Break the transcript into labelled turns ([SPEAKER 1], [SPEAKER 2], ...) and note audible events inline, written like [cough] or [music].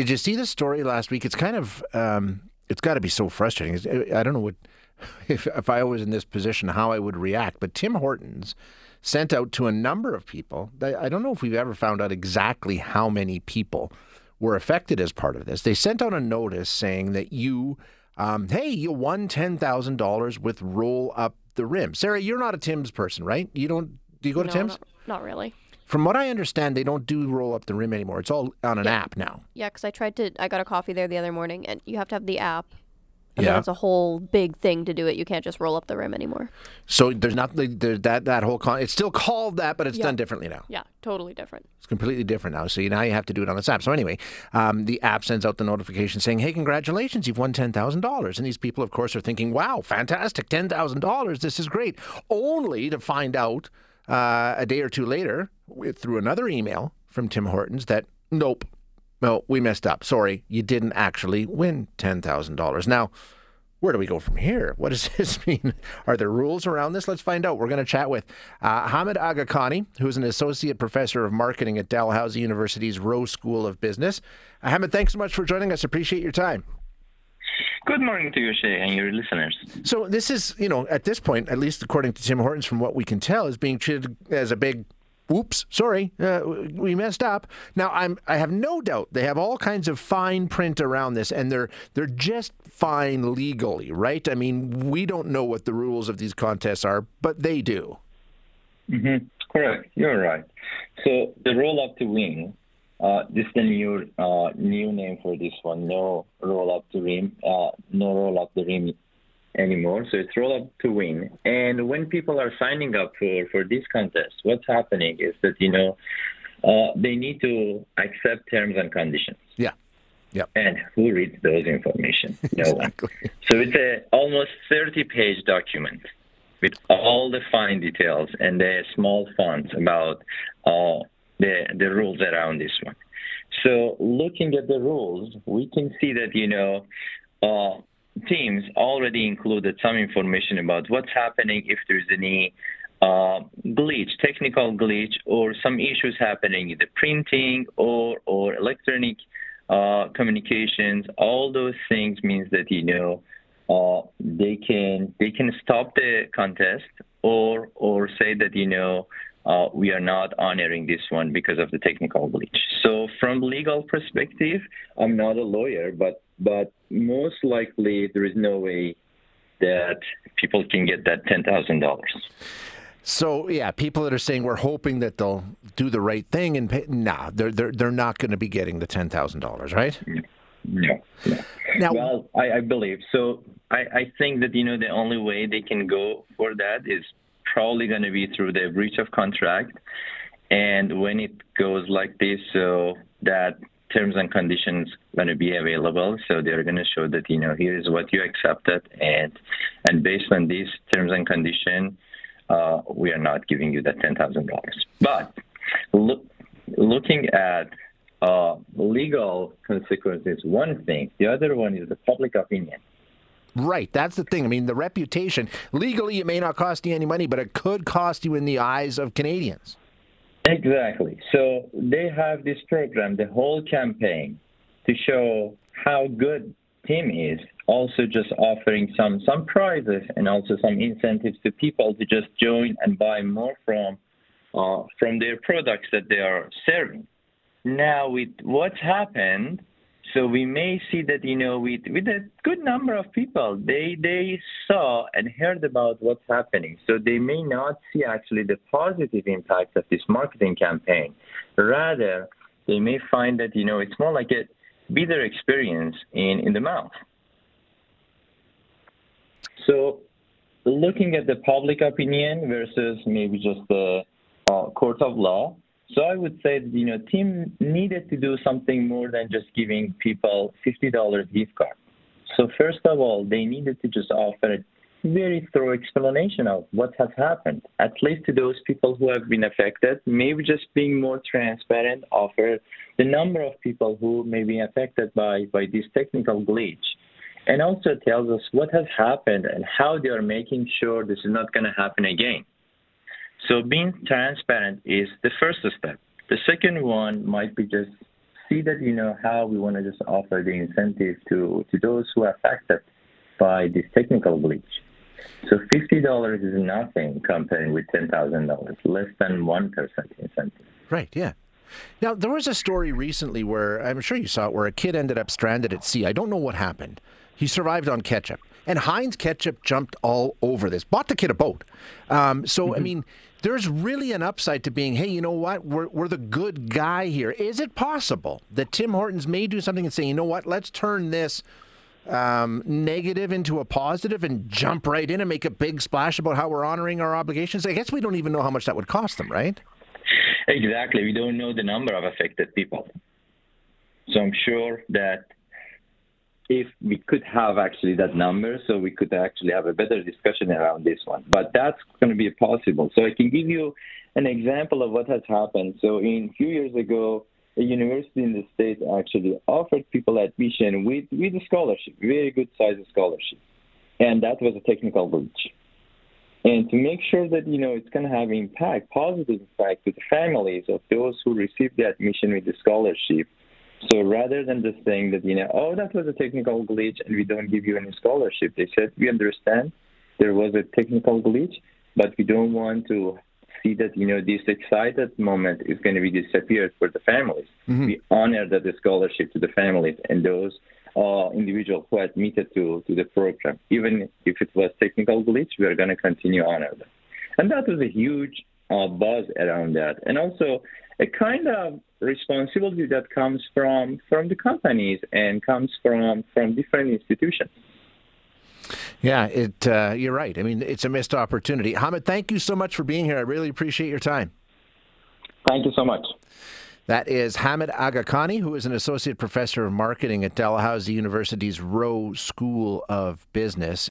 [SPEAKER 1] did you see the story last week? It's kind of um, it's got to be so frustrating. I don't know what [laughs] if if I was in this position how I would react. But Tim Hortons sent out to a number of people. I don't know if we've ever found out exactly how many people were affected as part of this. They sent out a notice saying that you, um, hey, you won ten thousand dollars with Roll Up the Rim. Sarah, you're not a Tim's person, right? You don't. Do you go to
[SPEAKER 2] no,
[SPEAKER 1] Tim's?
[SPEAKER 2] Not, not really.
[SPEAKER 1] From what I understand, they don't do roll up the rim anymore. It's all on an
[SPEAKER 2] Yeah.
[SPEAKER 1] app now.
[SPEAKER 2] Yeah, because I tried to. I got a coffee there the other morning, and you have to have the app. And
[SPEAKER 1] Yeah.
[SPEAKER 2] it's a whole big thing to do it. You can't just roll up the rim anymore.
[SPEAKER 1] So there's not like, there's that that whole con- it's still called that, but it's
[SPEAKER 2] Yeah.
[SPEAKER 1] done differently now.
[SPEAKER 2] Yeah, totally different.
[SPEAKER 1] It's completely different now. So you, now you have to do it on this app. So anyway, um, the app sends out the notification saying, "Hey, congratulations, you've won ten thousand dollars." And these people, of course, are thinking, "Wow, fantastic, ten thousand dollars! This is great." Only to find out uh, a day or two later, through another email from Tim Hortons, that nope, no, we messed up. Sorry, you didn't actually win ten thousand dollars. Now. Where do we go from here? [laughs] What does this [laughs] mean? Are there rules around this? Let's find out. We're going to chat with uh, Hamed Aghakhani, who's an associate professor of marketing at Dalhousie University's Rowe School of Business. Uh, Hamid, thanks so much for joining us. Appreciate your time.
[SPEAKER 3] Good morning to you, Shay, and your listeners.
[SPEAKER 1] So this is, you know, at this point, at least according to Tim Hortons, from what we can tell, is being treated as a big. Oops, sorry, uh, we messed up. Now I'm, I have no doubt they have all kinds of fine print around this, and they're they're just fine legally, right? I mean, we don't know what the rules of these contests are, but they do.
[SPEAKER 3] Mm-hmm. Correct. You're right. So the roll up to win. Uh, this is the new uh, new name for this one. No roll up to rim. Uh, no roll up the rim anymore. So it's roll up to win. And when people are signing up for for this contest, what's happening is that you know uh, they need to accept terms and conditions.
[SPEAKER 1] Yeah. Yep.
[SPEAKER 3] And who reads those information? [laughs] No one. So it's a almost 30 page document with all the fine details and the small fonts about uh, the the rules around this one. So looking at the rules, we can see that you know uh, teams already included some information about what's happening if there's any uh, glitch, technical glitch, or some issues happening in the printing or or electronic uh, communications. All those things means that you know uh, they can they can stop the contest or or say that you know uh, we are not honoring this one because of the technical glitch. So from legal perspective, I'm not a lawyer, but but most likely there is no way that people can get that ten thousand dollars.
[SPEAKER 1] So yeah, people that are saying we're hoping that they'll do the right thing and pay, nah, they're they're they're not going to be getting the ten thousand dollars, right?
[SPEAKER 3] No. no.
[SPEAKER 1] Now,
[SPEAKER 3] Well, I, I believe so. I, I think that you know the only way they can go for that is probably going to be through the breach of contract, and when it goes like this, so that terms and conditions going to be available. So they're going to show that you know here is what you accepted, and and based on these terms and condition, uh, we are not giving you that ten thousand dollars. But look, looking at uh, legal consequences, one thing. The other one is the public opinion.
[SPEAKER 1] Right, that's the thing. I mean, the reputation legally it may not cost you any money, but it could cost you in the eyes of Canadians.
[SPEAKER 3] Exactly. So they have this program, the whole campaign, to show how good team is. Also, just offering some some prizes and also some incentives to people to just join and buy more from uh, from their products that they are serving. Now, with what's happened, so we may see that you know with with a good number of people, they they saw and heard about what's happening. So they may not see actually the positive impact of this marketing campaign. Rather, they may find that you know it's more like a bitter experience in in the mouth. So, looking at the public opinion versus maybe just the uh, court of law. So I would say that, you know, team needed to do something more than just giving people $50 gift card. So first of all, they needed to just offer a very thorough explanation of what has happened, at least to those people who have been affected. Maybe just being more transparent, offer the number of people who may be affected by, by this technical glitch. And also tells us what has happened and how they are making sure this is not going to happen again. So being transparent is the first step. The second one might be just see that you know how we want to just offer the incentive to to those who are affected by this technical glitch. So fifty dollars is nothing compared with ten thousand dollars, less than one percent incentive.
[SPEAKER 1] Right. Yeah. Now there was a story recently where I'm sure you saw it, where a kid ended up stranded at sea. I don't know what happened. He survived on ketchup, and Heinz ketchup jumped all over this. Bought the kid a boat. Um, so mm-hmm. I mean, there's really an upside to being, hey, you know what? We're we're the good guy here. Is it possible that Tim Hortons may do something and say, you know what? Let's turn this um, negative into a positive and jump right in and make a big splash about how we're honoring our obligations? I guess we don't even know how much that would cost them, right?
[SPEAKER 3] Exactly. We don't know the number of affected people. So I'm sure that if we could have actually that number, so we could actually have a better discussion around this one. But that's going to be possible. So I can give you an example of what has happened. So in a few years ago, a university in the state actually offered people admission with, with a scholarship, very good size scholarship. And that was a technical glitch. And to make sure that, you know, it's going to have impact, positive impact to the families of those who received the admission with the scholarship. So rather than just saying that, you know, oh, that was a technical glitch and we don't give you any scholarship, they said, we understand there was a technical glitch, but we don't want to see that you know this excited moment is going to be disappeared for the families. Mm-hmm. We honor that the scholarship to the families and those uh, individuals who admitted to to the program, even if it was technical glitch, we are going to continue honor them. And that was a huge uh, buzz around that, and also a kind of responsibility that comes from from the companies and comes from from different institutions.
[SPEAKER 1] Yeah, it. Uh, you're right. I mean, it's a missed opportunity. Hamed, thank you so much for being here. I really appreciate your time.
[SPEAKER 3] Thank you so much.
[SPEAKER 1] That is Hamed Aghakhani, who is an associate professor of marketing at Dalhousie University's Rowe School of Business.